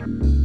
sea.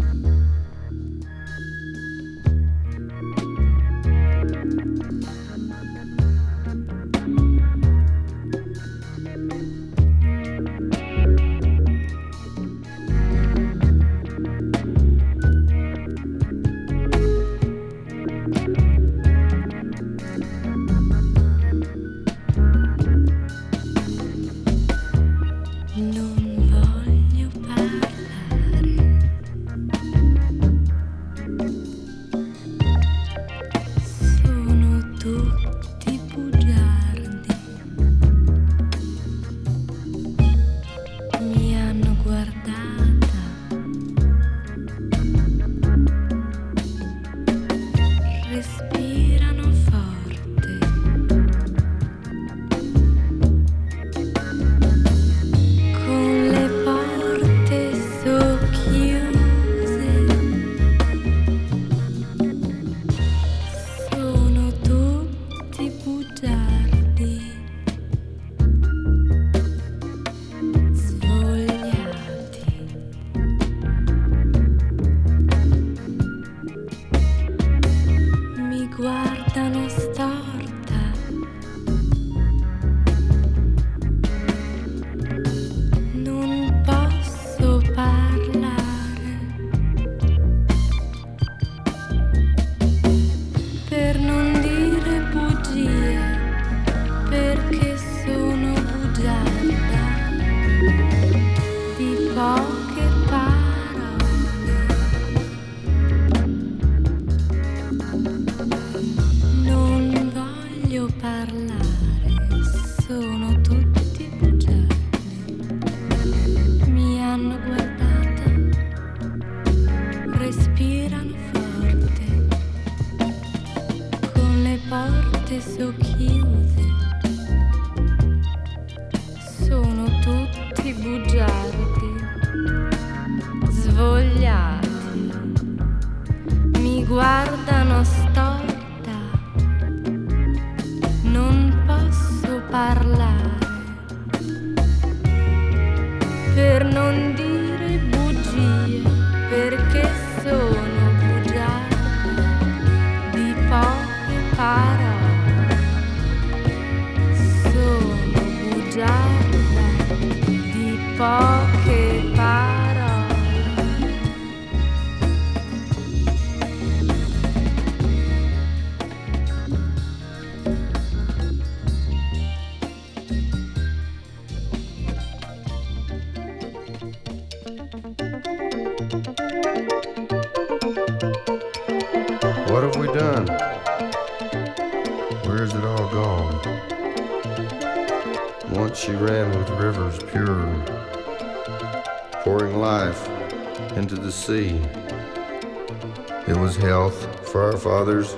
For our fathers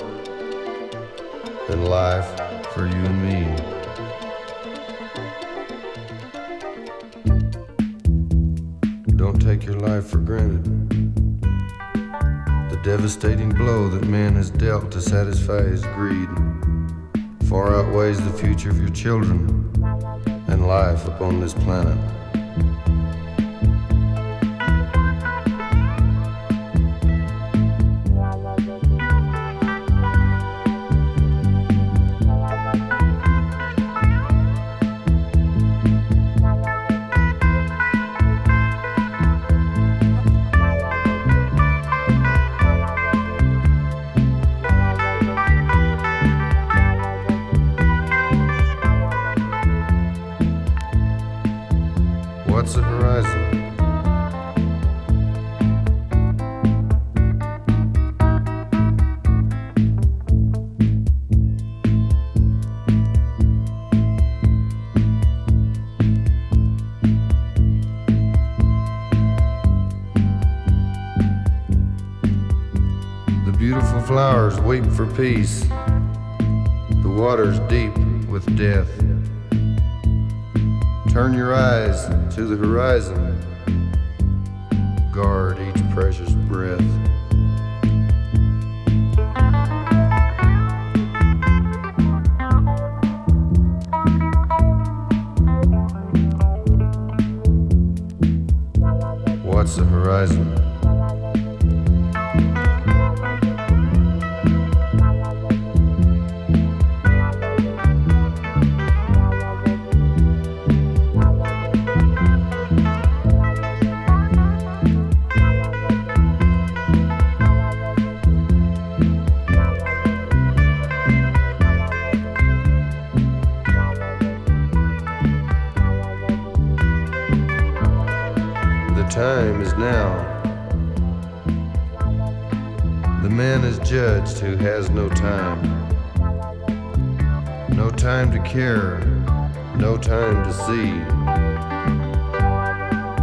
and life for you and me. Don't take your life for granted. The devastating blow that man has dealt to satisfy his greed far outweighs the future of your children and life upon this planet. For peace. The water's deep with death. Turn your eyes to the horizon. Guard each precious breath. Man is judged who has no time. No time to care, no time to see.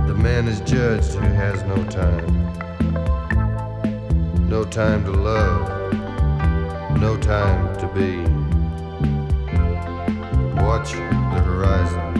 The man is judged who has no time. No time to love, no time to be. Watch the horizon.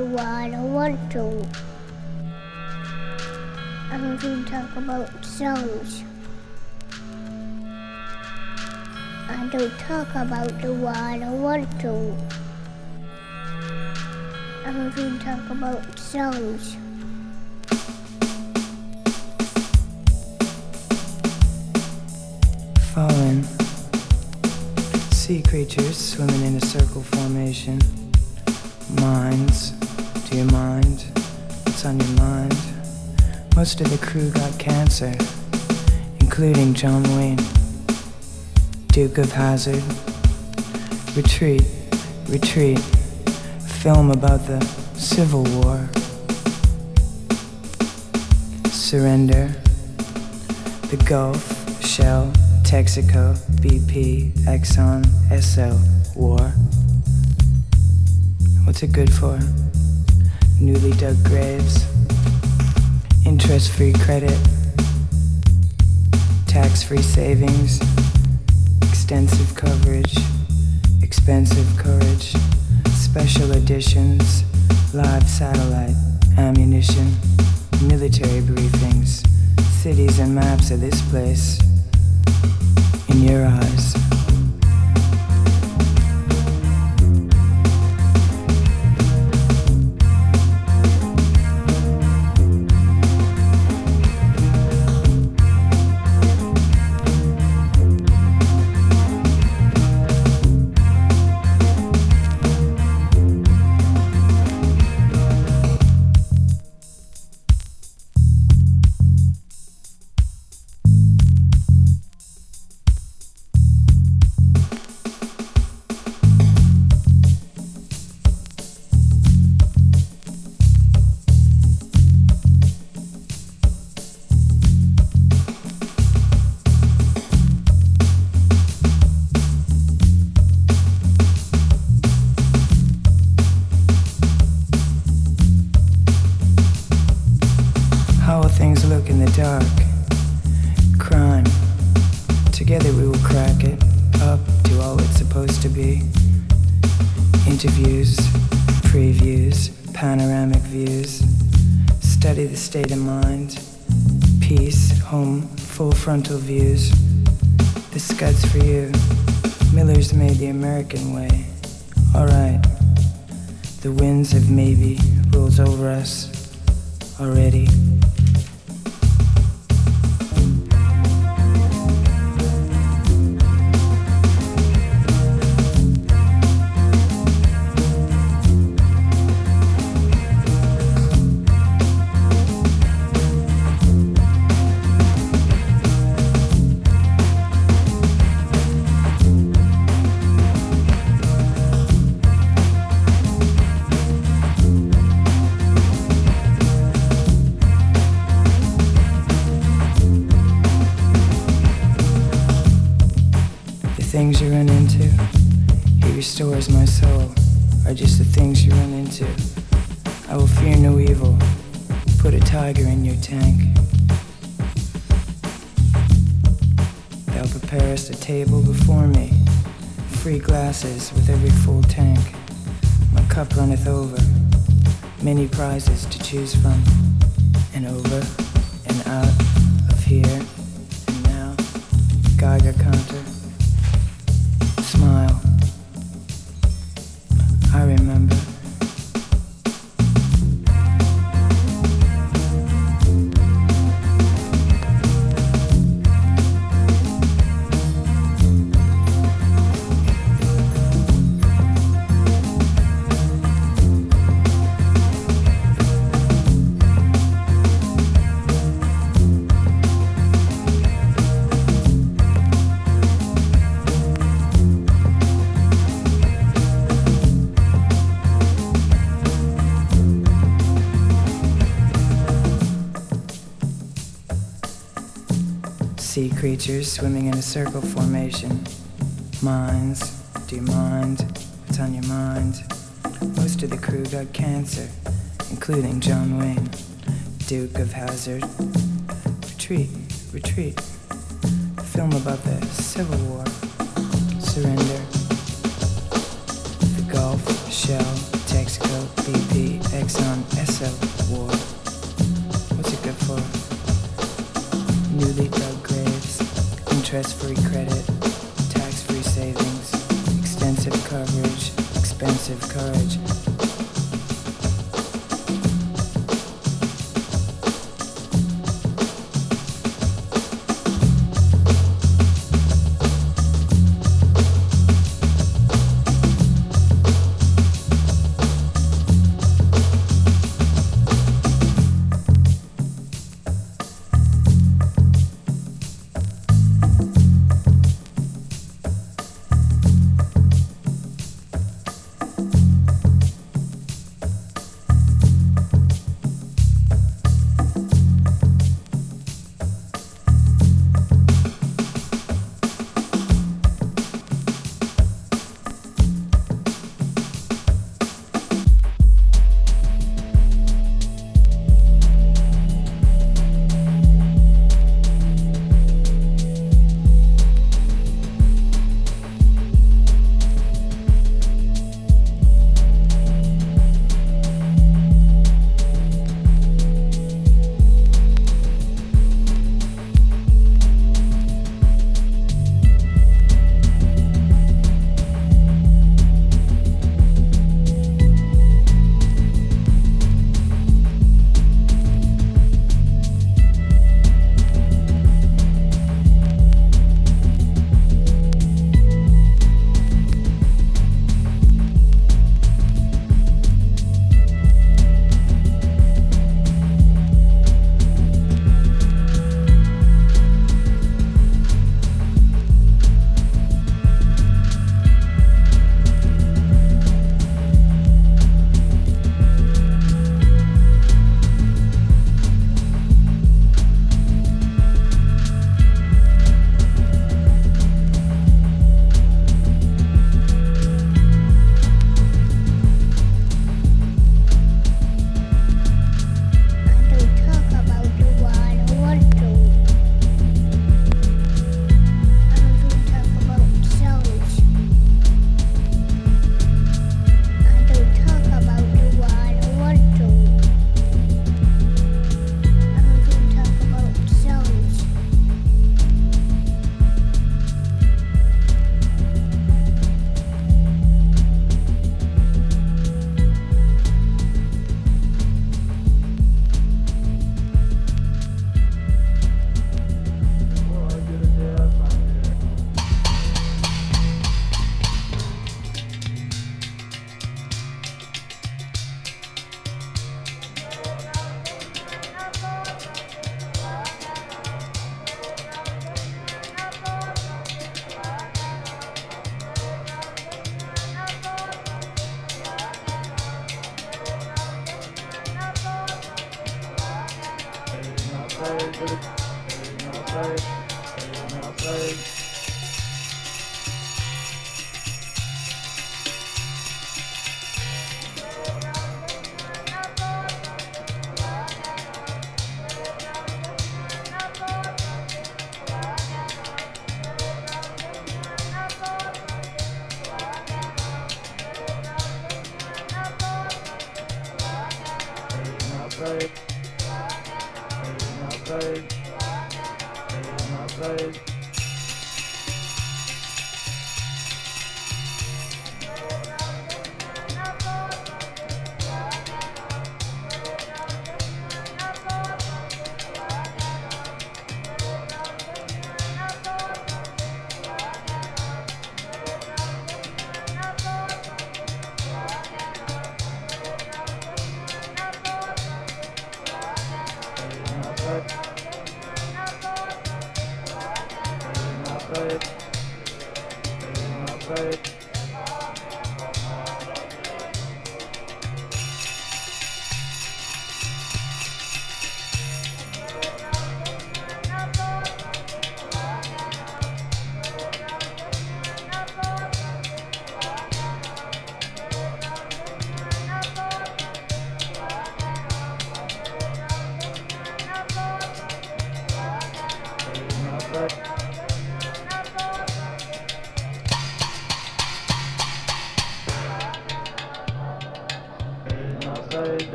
War, I don't want to. I want to talk about songs. I don't talk about the war, I don't want to. I want to talk about songs. Fallen. Sea creatures swimming in a circle formation. Minds. Do you mind? What's on your mind? Most of the crew got cancer, including John Wayne, Duke of Hazard. Retreat, retreat. Film about the Civil War. Surrender. The Gulf, Shell, Texaco, BP, Exxon, Esso, war. What's it good for? Newly dug graves, interest free credit, tax free savings, extensive coverage, expensive courage, special editions, live satellite, ammunition, military briefings, cities and maps of this place. In your eyes. Things you run into, he restores my soul, are just the things you run into. I will fear no evil. Put a tiger in your tank. They'll prepare us a table before me, free glasses with every full tank. My cup runneth over, many prizes to choose from, and over in a circle formation. Minds, do you mind? What's on your mind? Most of the crew got cancer, including John Wayne, Duke of Hazard. Retreat, retreat. A Film about the Civil War. Interest-free credit, tax-free savings, extensive coverage, expensive courage.